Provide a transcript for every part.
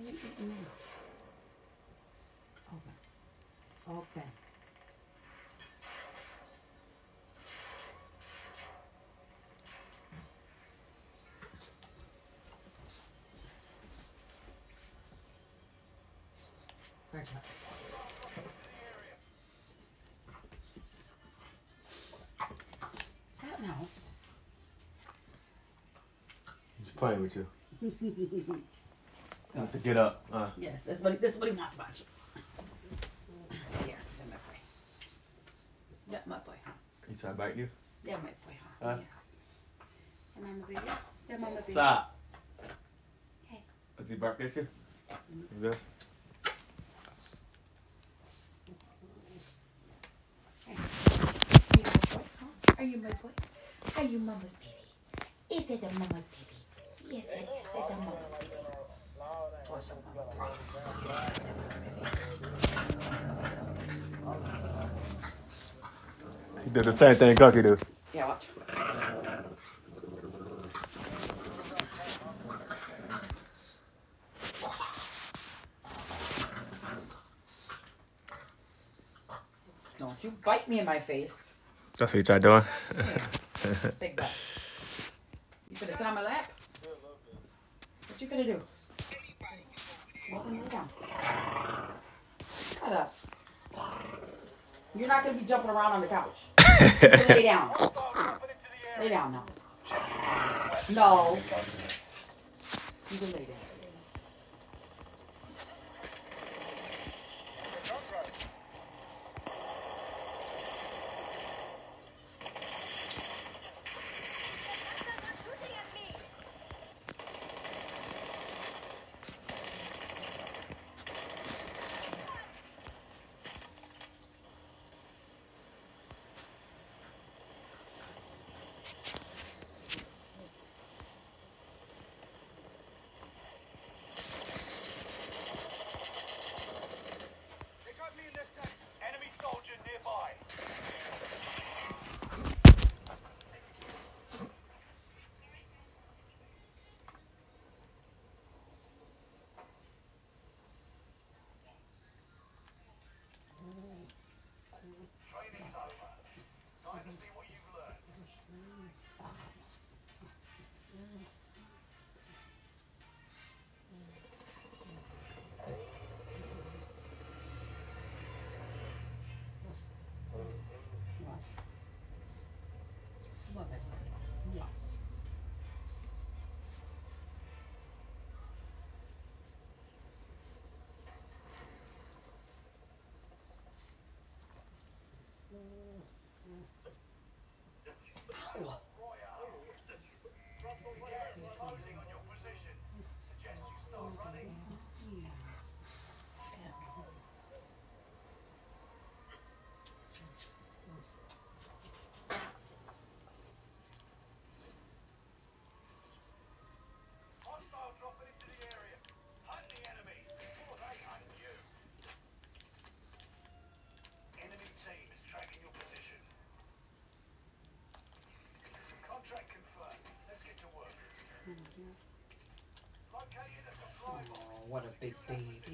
Okay. Okay. Back up. What's that now? He's playing with you. You have to get up. Uh, Yes, this is what he, this is what he wants, watch. Here, that my boy. Yeah, my boy, huh? he try to bite you? Yeah, my boy, huh? Huh? Yes. Hey, mama baby. Say mama baby. Stop. Hey. Does he bark at you? He does. Are you my boy? Are you mama's baby? Is it the mama's baby? Yes, yes, yes, it's a mama's baby. What's up, mama? He did the same thing Gucky do. Yeah, watch. Don't you bite me in my face. That's what he tried doing. Big butt. You finna sit on my lap? What you finna do? Well, then lay down. Shut up. You're not gonna be jumping around on the couch. Lay down. Lay down now. No. You can lay down. 我 what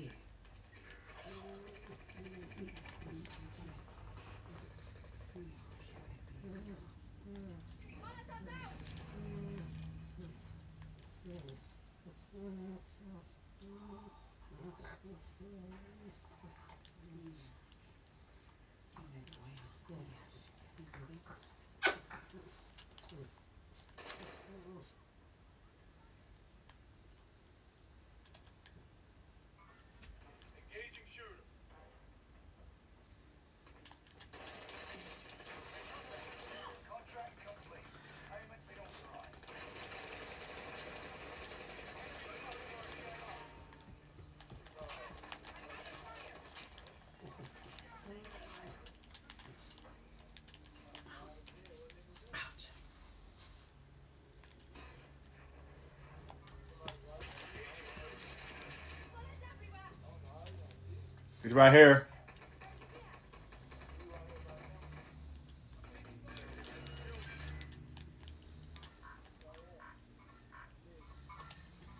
He's right here.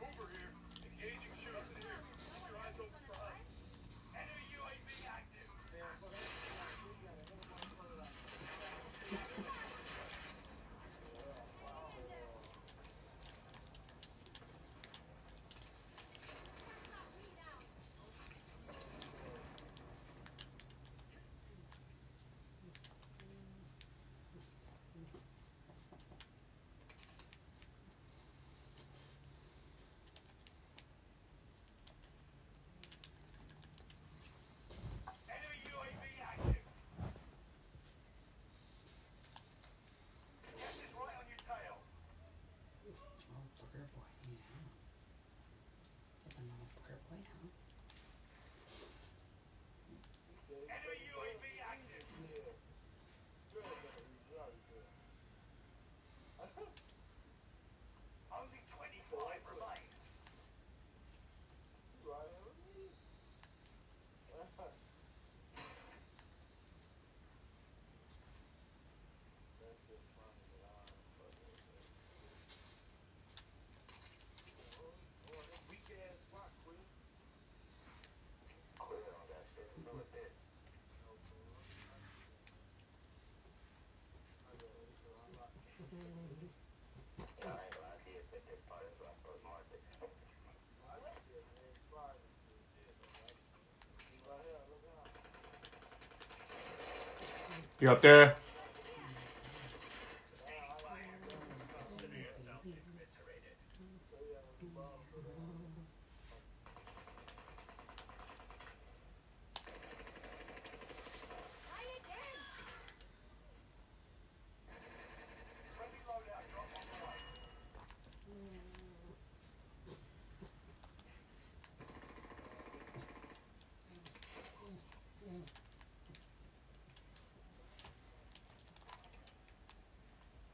Hoover here. Engaging shooter. booger boy. Yeah. Get the little booger boy out. Enemy UAV active. Only 25 remain. You up there? Consider yourself eviscerated. Friendly loadout drop on the way.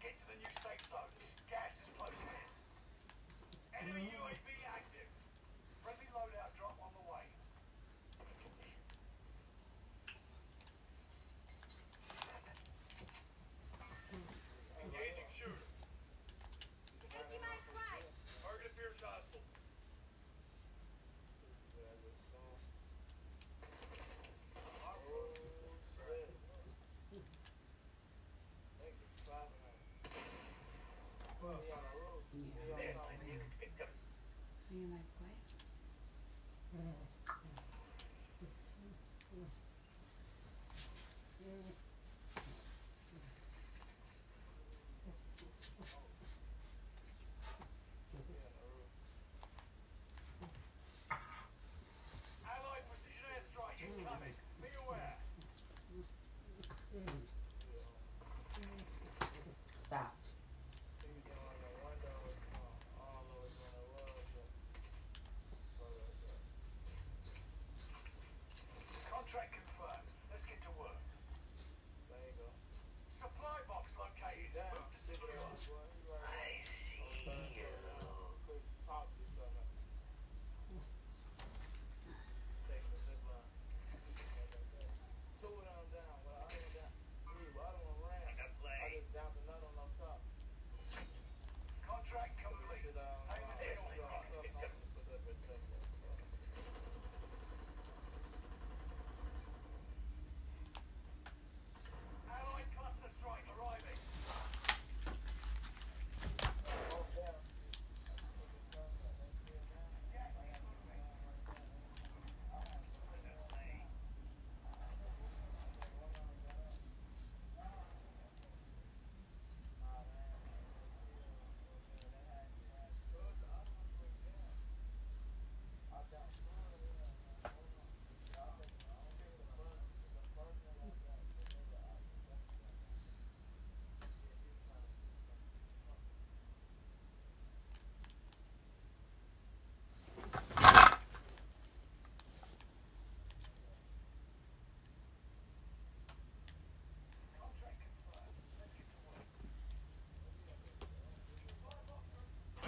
Get to the new safe zone. Gas is closing in. Enemy Are you my boy? Mm. 감사합니다.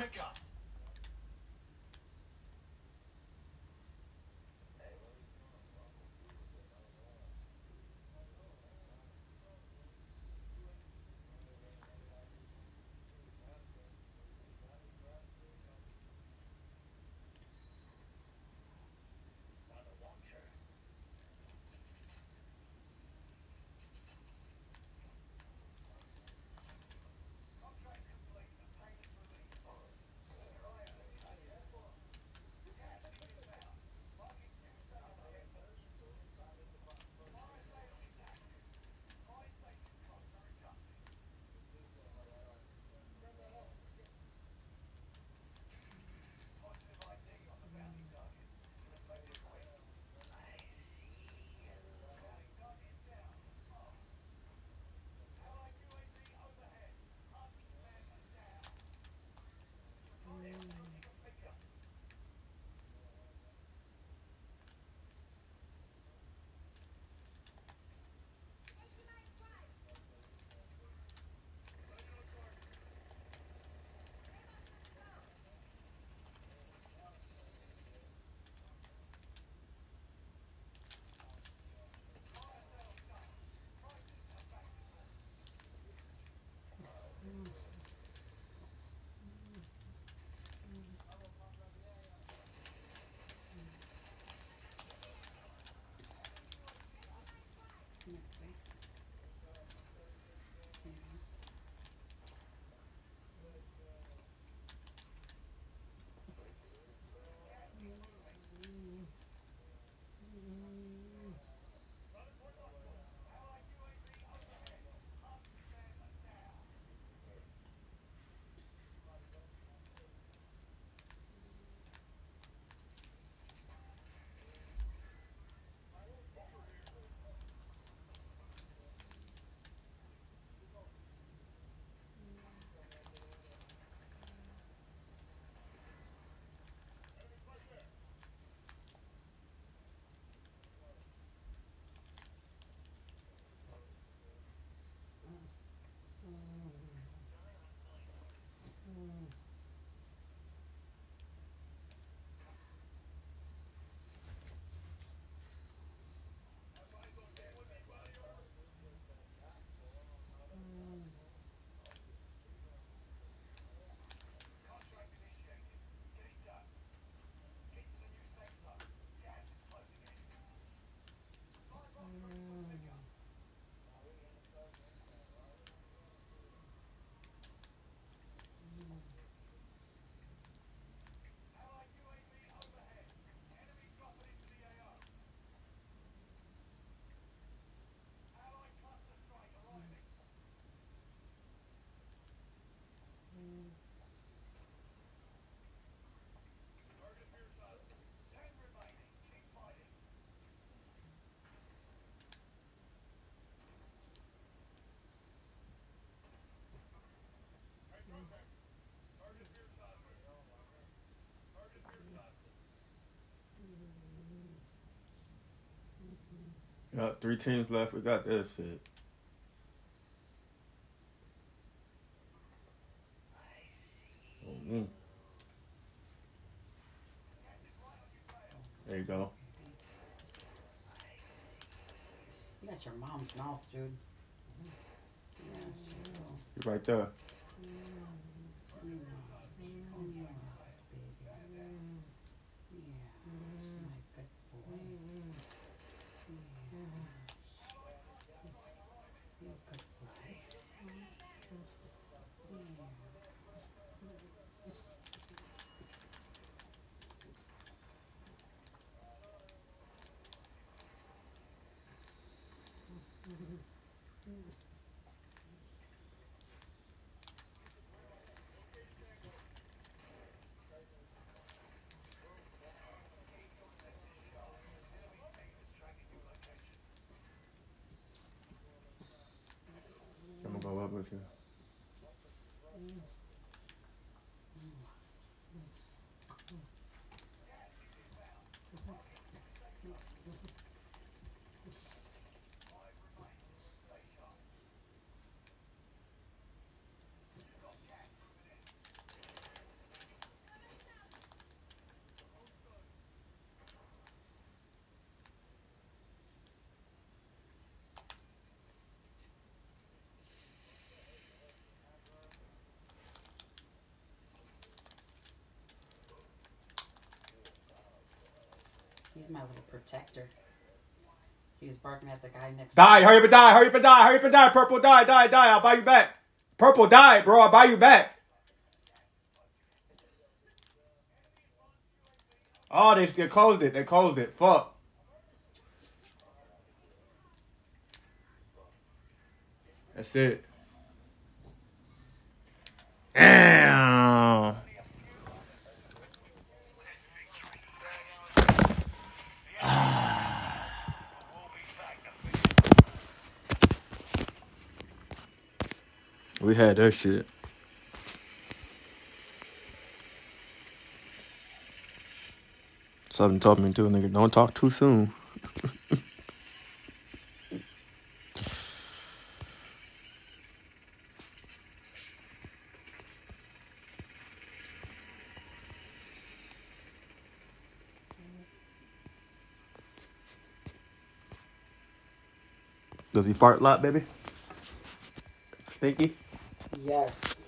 pickup. Got three teams left. We got this shit. Oh, mm. There you go. You got your mom's mouth, dude. Yes, you. You're right there. I'm gonna go up with you. He's my little protector. He was barking at the guy next Die! Hurry up and die! Hurry up and die! Hurry up and die! Purple, die! Die! Die! I'll buy you back. Purple, die, bro! I'll buy you back. Oh, they still closed it. They closed it. Fuck. That's it. Had that shit. Something told me to, nigga. Don't talk too soon. Does he fart a lot, baby? Stinky? Yes.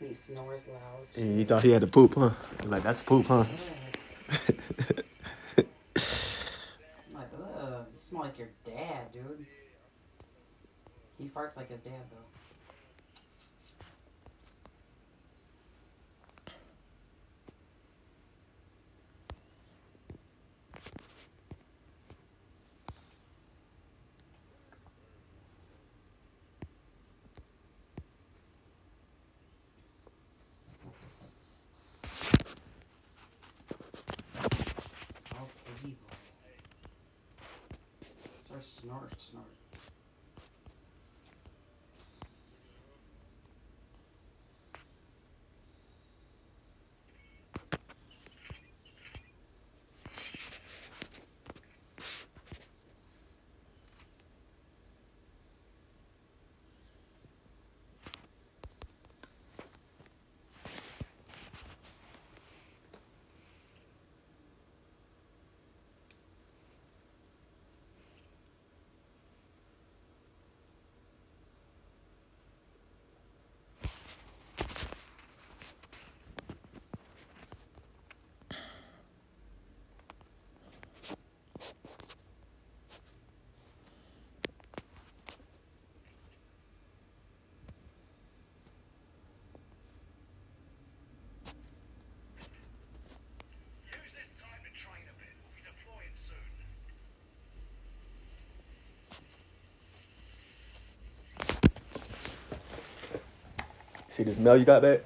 He snores loud. Yeah, he thought he had to poop, huh? Like that's poop, huh? I'm like, ugh, you smell like your dad, dude. He farts like his dad, though. Okay, boy. Start snort, snort. See this mail you got back?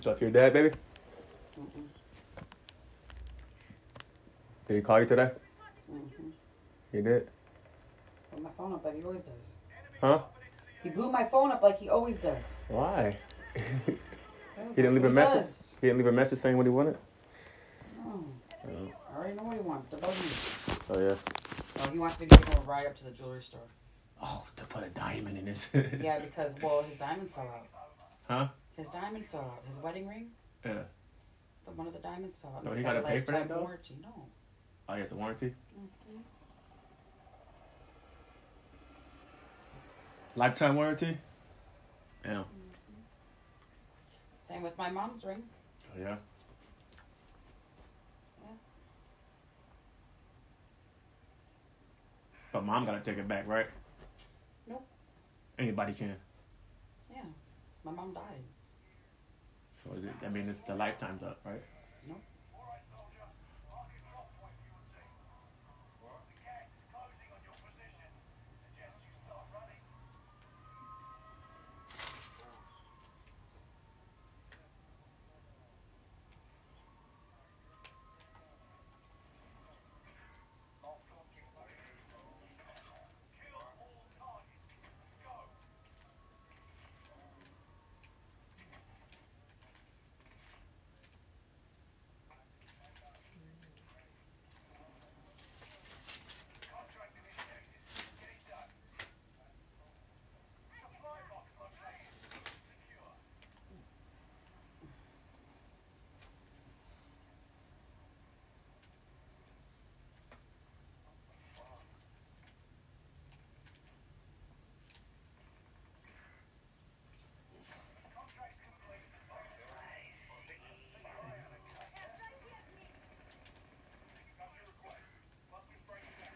talk to your dad, baby? Call you today? Mm-hmm. He did. Put my phone up like he always does. Huh? He blew my phone up like he always does. Why? He didn't leave a message? does. He didn't leave a message saying what he wanted? No. Oh, I already know what he wants. The buggy. oh yeah. Oh, he wants me to take him a ride up to the jewelry store. Oh, to put a diamond in this. Yeah, because well, his diamond fell out. Huh? His diamond fell out. His wedding ring. Yeah. The, one of the diamonds fell out. Don't It's he got a gotta pay for that, though? Warranty. No. Oh, you have the warranty? Mm-hmm. Lifetime warranty? Yeah. Same with my mom's ring. Oh, yeah. Yeah. But mom gotta take it back, right? Nope. Anybody can. Yeah. My mom died. So is it, I mean, it's the lifetime's up, right? Alright, soldier. Marking drop point for your team. The gas is closing on your position. Suggest you start running. Kill all targets. Go. Contract initiated. Get it done. Supply box located. Secure. Contract's complete. Got your request. Fucking break it down.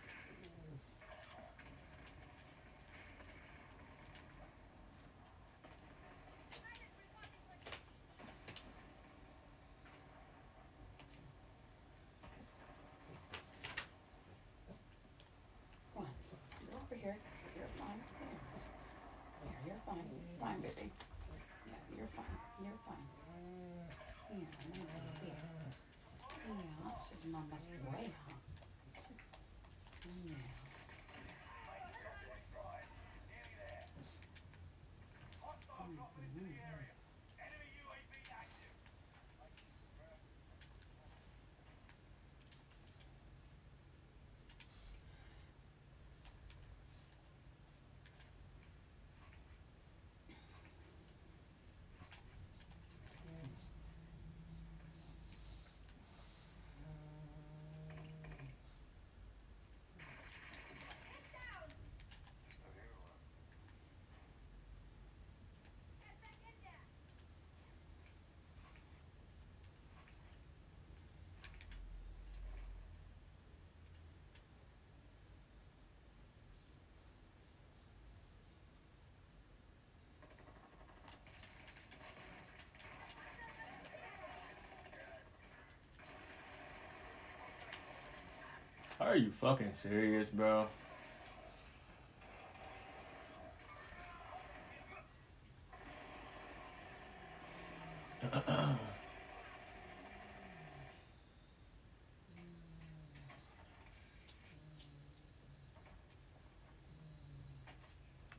What? You're over here. You're fine. There, you're fine. Fine, baby. Yeah, you're fine. You're fine. Yeah, yeah. Yeah, she's mama's boy, Are you fucking serious, bro?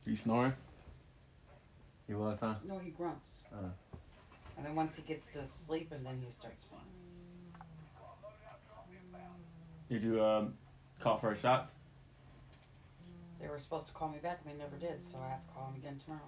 you snoring? He was, huh? No, he grunts. Uh. And then once he gets to sleep, and then he starts snoring. Did you um, call for a shot? They were supposed to call me back, and they never did, so I have to call them again tomorrow.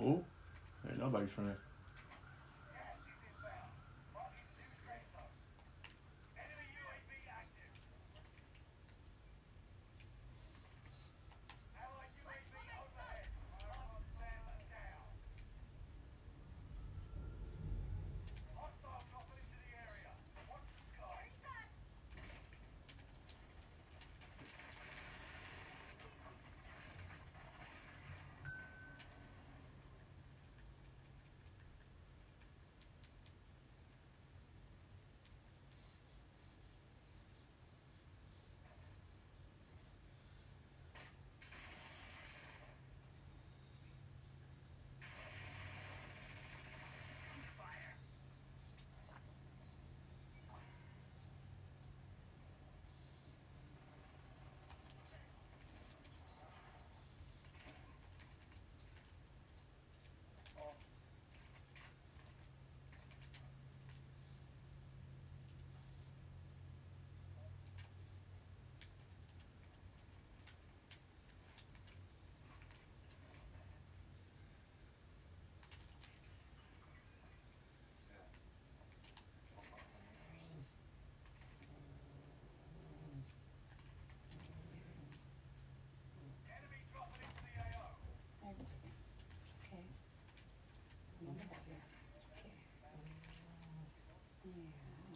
Oh, Who? Ain't nobody's from there.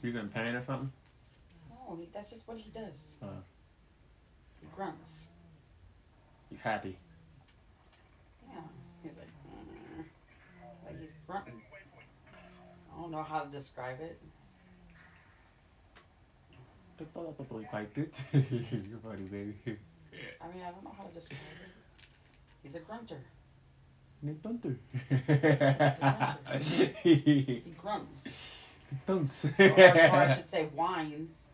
He's in pain or something? No, he, that's just what he does. Uh. He grunts. He's happy. Yeah. He's like, "Mm." like he's grunting. I don't know how to describe it. You're funny, baby. I mean, I don't know how to describe it. He's a grunter. Nick Dunter. He grunts. Dunks. Or, or I should say whines.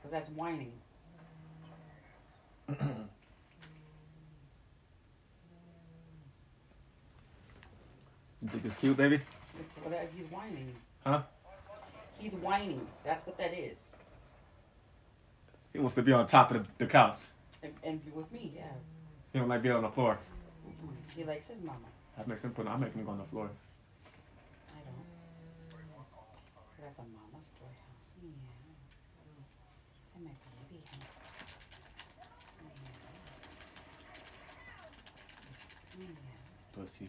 Because that's whining. You think it's cute, baby? It's what that- he's whining. Huh? He's whining. That's what that is. He wants to be on top of the, the couch. And, and be with me, yeah. He don't like being on the floor. He likes his mama. That makes him put. I make him go on the floor. I don't. That's a mama's boy, huh? Yeah. To my baby, huh? Yeah. Yeah. Pussy.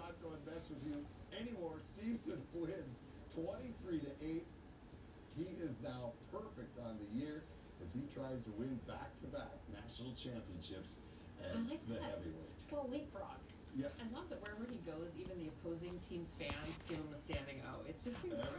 Not going to mess with you anymore. Steveson wins 23 to 8. He is now perfect on the year as he tries to win back-to-back national championships as like the that. heavyweight. So leapfrog. Yes. I love that wherever he goes, even the opposing team's fans give him a standing O. It's just incredible.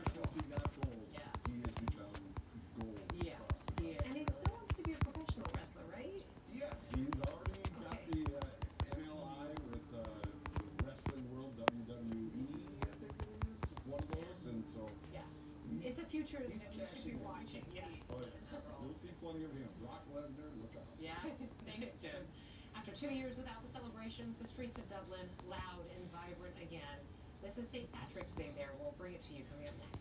sure that you should be watching. Yes. Oh, yes. You'll see plenty of him. Brock Lesnar, look out. Yeah. Thanks, Jim. After two years without the celebrations, the streets of Dublin loud and vibrant again. This is St. Patrick's Day there. We'll bring it to you coming up next.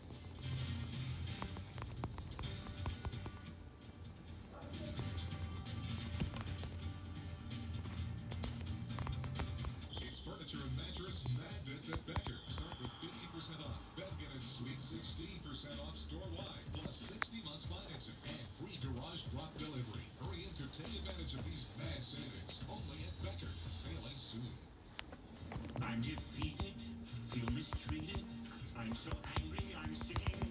Only at Becker. Sailing soon. I'm defeated. Feel mistreated. I'm so angry. I'm sick.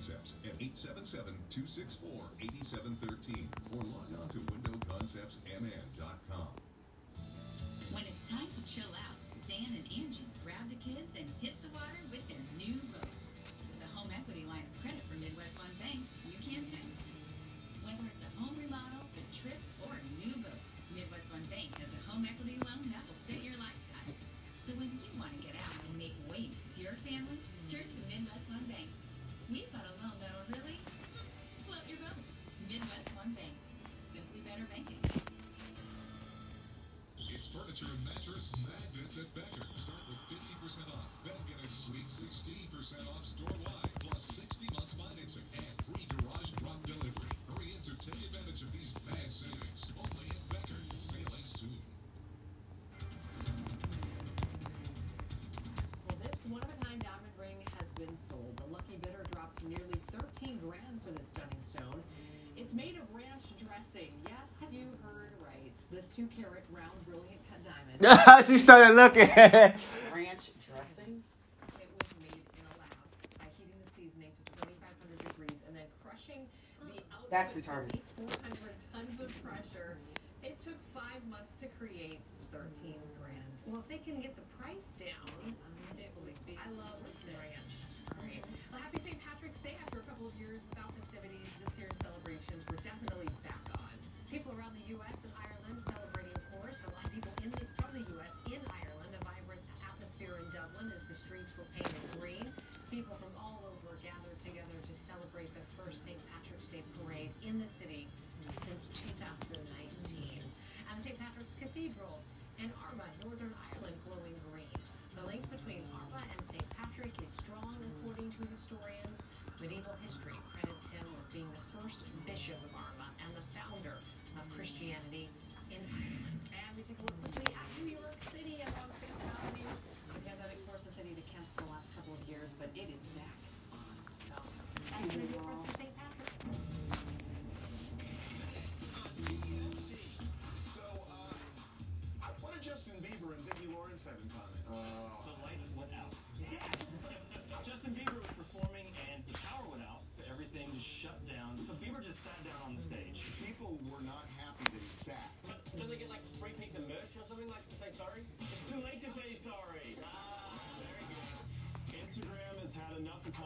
Concepts at 877-264-8713 or log on to windowconceptsmn.com. When it's time to chill out, Dan and Angie grab the kids and hit the water with their new furniture mattress madness at Becker. Start with 50% off, then get a sweet 16% off store-wide, plus 60 months financing and free garage drop delivery. Hurry in to take advantage of these bad savings. Only at Becker. Sailing soon. she started looking. Ranch dressing. It was made in a lab by heating the seasoning to 2,500 degrees and then crushing the outside. That's retarded. 400 tons of pressure. It took five months to create 13 grand. Well, if they can get the price down, um, it will be. I love this ranch. Great. Well, happy St. Patrick's Day. After a couple of years without in the city since 2019. And St. Patrick's Cathedral in Armagh, Northern Ireland, glowing green. The link between Armagh and St. Patrick is strong, according to historians. Medieval history credits him with being the first bishop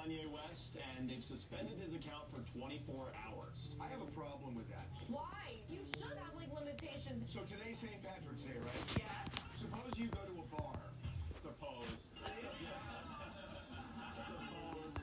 Kanye West, and they've suspended his account for 24 hours. I have a problem with that. Why? You should have like limitations. So today's St. Patrick's Day, right? Yeah. Suppose you go to a bar. Suppose. Suppose.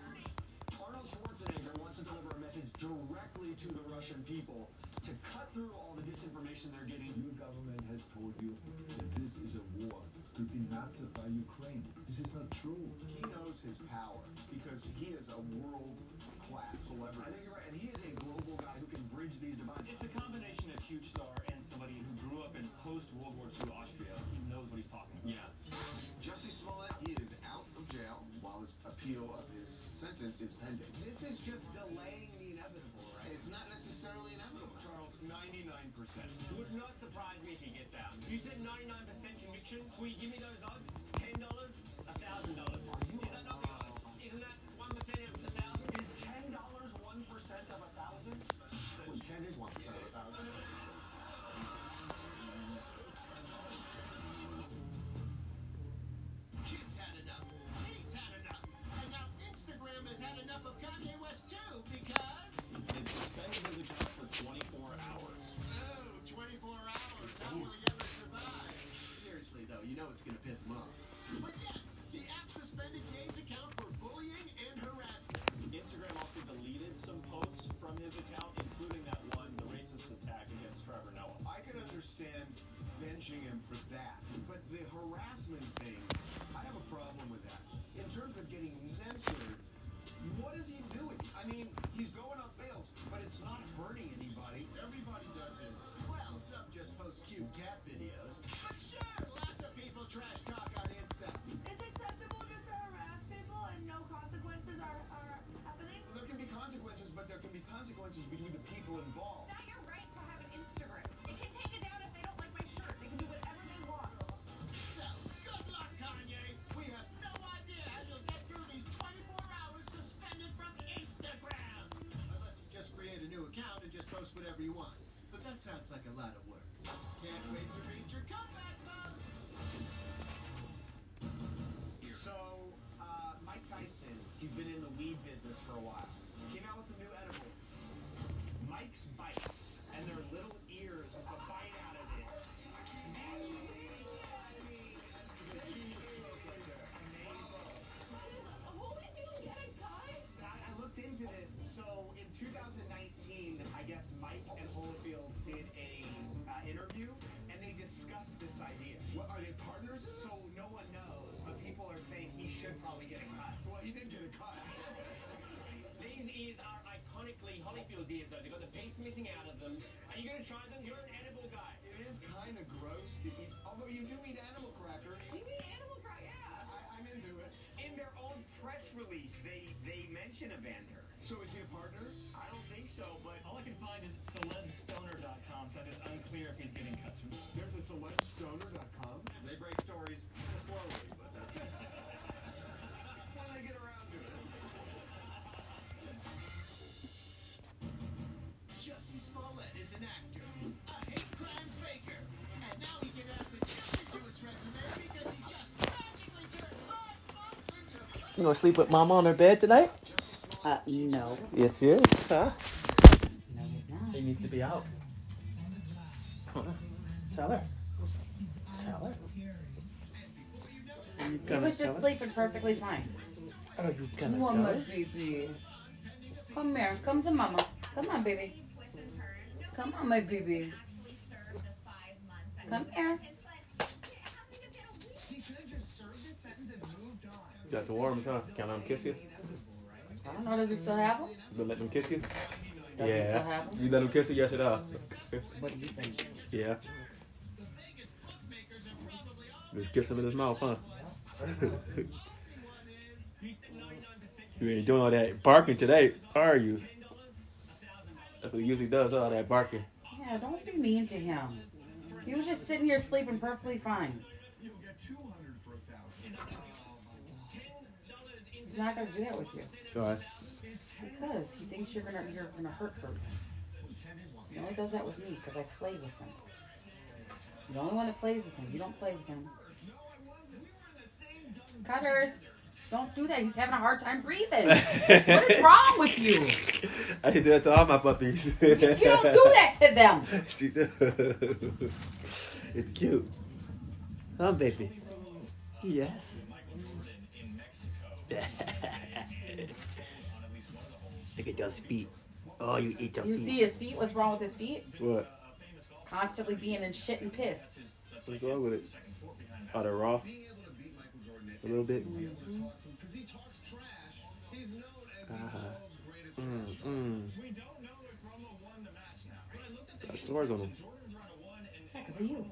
Arnold Schwarzenegger wants to deliver a message directly to the Russian people to cut through all the disinformation they're getting. Your government has told you that this is a war to denazify Ukraine. This is not true. He knows his power because he is a world-class celebrity. I think you're right, and he is a global guy who can bridge these divides. It's a combination of huge star and somebody who grew up in post-World War II Austria. He knows what he's talking about. Yeah. Jussie Smollett is out of jail while his appeal of his sentence is pending. This is just conviction. Give me you want. But that sounds like a lot of work. Can't wait to read your comeback, folks. So, uh, Mike Tyson, he's been in the weed business for a while. Came out with some new edibles. Mike's Bites, and they're little missing out of them. Are you going to try them? You gonna sleep with mama on her bed tonight? Uh, no. Yes, he is. Huh? No, he's not. He needs to be out. Huh? Tell her. Tell her. He was just sleeping perfectly fine. Oh, you gonna Come on, tell her? baby. Come here. Come to mama. Come on, baby. Come on, my baby. Come here. He should have just served his sentence and moved on. Got the warmest, huh? Can I kiss you? I don't know. Does he still have them? You been letting him kiss you? Does he yeah. still have 'em? You let him kiss you? Yes, it does. What do you think? Yeah. Just kiss him in his mouth, huh? you ain't doing all that barking today, are you? That's what he usually does, all that barking. Yeah, don't be mean to him. He was just sitting here sleeping perfectly fine. You'll get 200 for a thousand. He's not gonna do that with you Why? because he thinks you're gonna you're gonna hurt her. He only does that with me because I play with him. You're the only one that plays with him. You don't play with him. Cutters, don't do that. He's having a hard time breathing. what is wrong with you? I do that to all my puppies. You, you don't do that to them. She it's cute. Huh, baby? Yes. Look at those feet. Oh, you eat them. You feet. see his feet? What's wrong with his feet? What? Constantly being in shit and piss. What's wrong with it? Are they raw? A little bit. Uh-huh. Mm, mm. Got sores on them. Yeah, because of you.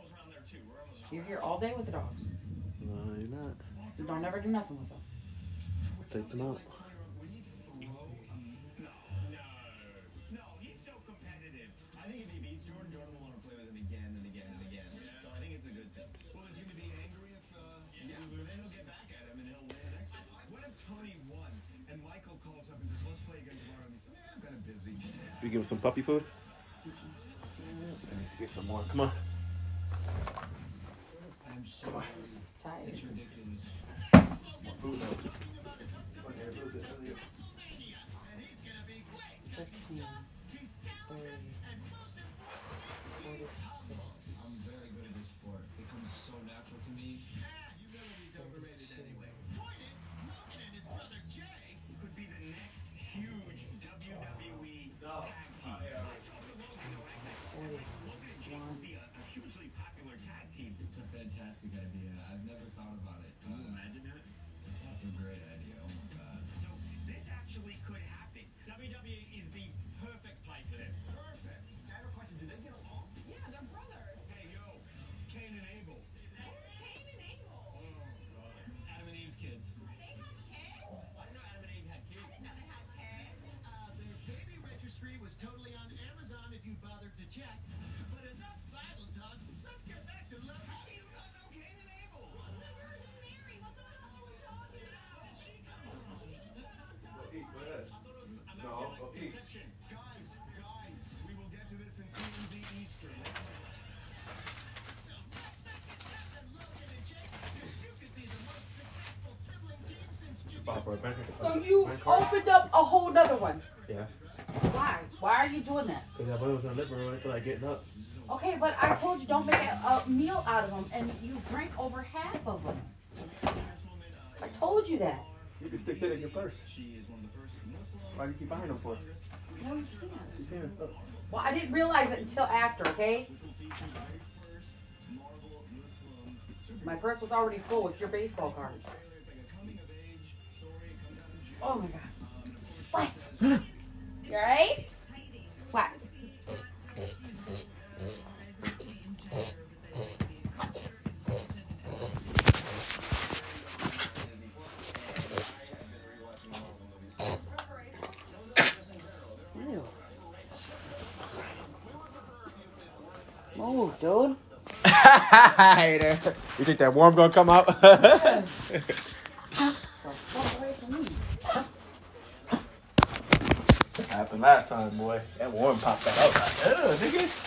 You're here all day with the dogs. No, you're not. You don't ever do nothing with them. Take them out. We give him some puppy food? I need to get some more. Come on. I'm so Come on. It's tired. It's ridiculous. Food That's a great idea. Oh my god. So this actually could happen. WWE is the perfect place for them. Perfect. I have a question. Do they get along? Yeah, they're brothers. Hey, yo, Cain and Abel. Cain and Abel. Adam and Eve's kids. They have kids? I didn't know Adam and Eve had kids. I didn't know they had kids. Uh, their baby registry was totally on Amazon if you bothered to check. But enough Bible talk. Let's get back to love. For a bank. So you opened up a whole nother one. Yeah. Why? Why are you doing that? Because I was in the living room until I getting up. Okay, but I told you don't make a, a meal out of them, and you drank over half of them. I told you that. You can stick that in your purse. Why do you keep buying them for? No, you can't. You can. Look. Oh. Well, I didn't realize it until after, okay? My purse was already full with your baseball cards. Oh my god. What? you alright? What? Move, dude. Hater. you think that worm gonna come out? happened last time, boy. That worm popped out. Oh, I was like, oh, nigga.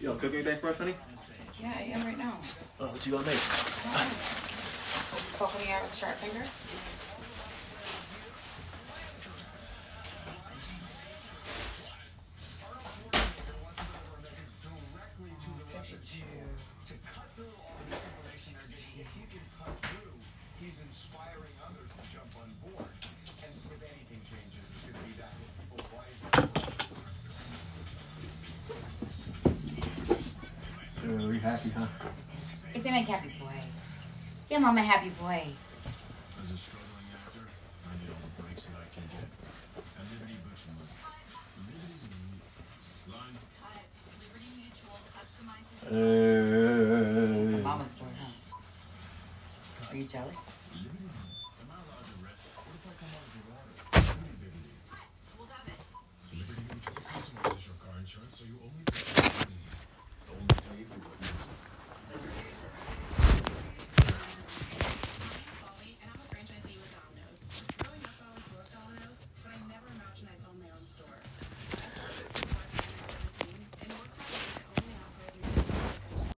You gonna cook anything for us, honey? Yeah, I am right now. Oh, what you gonna make? out with a sharp finger. mama have you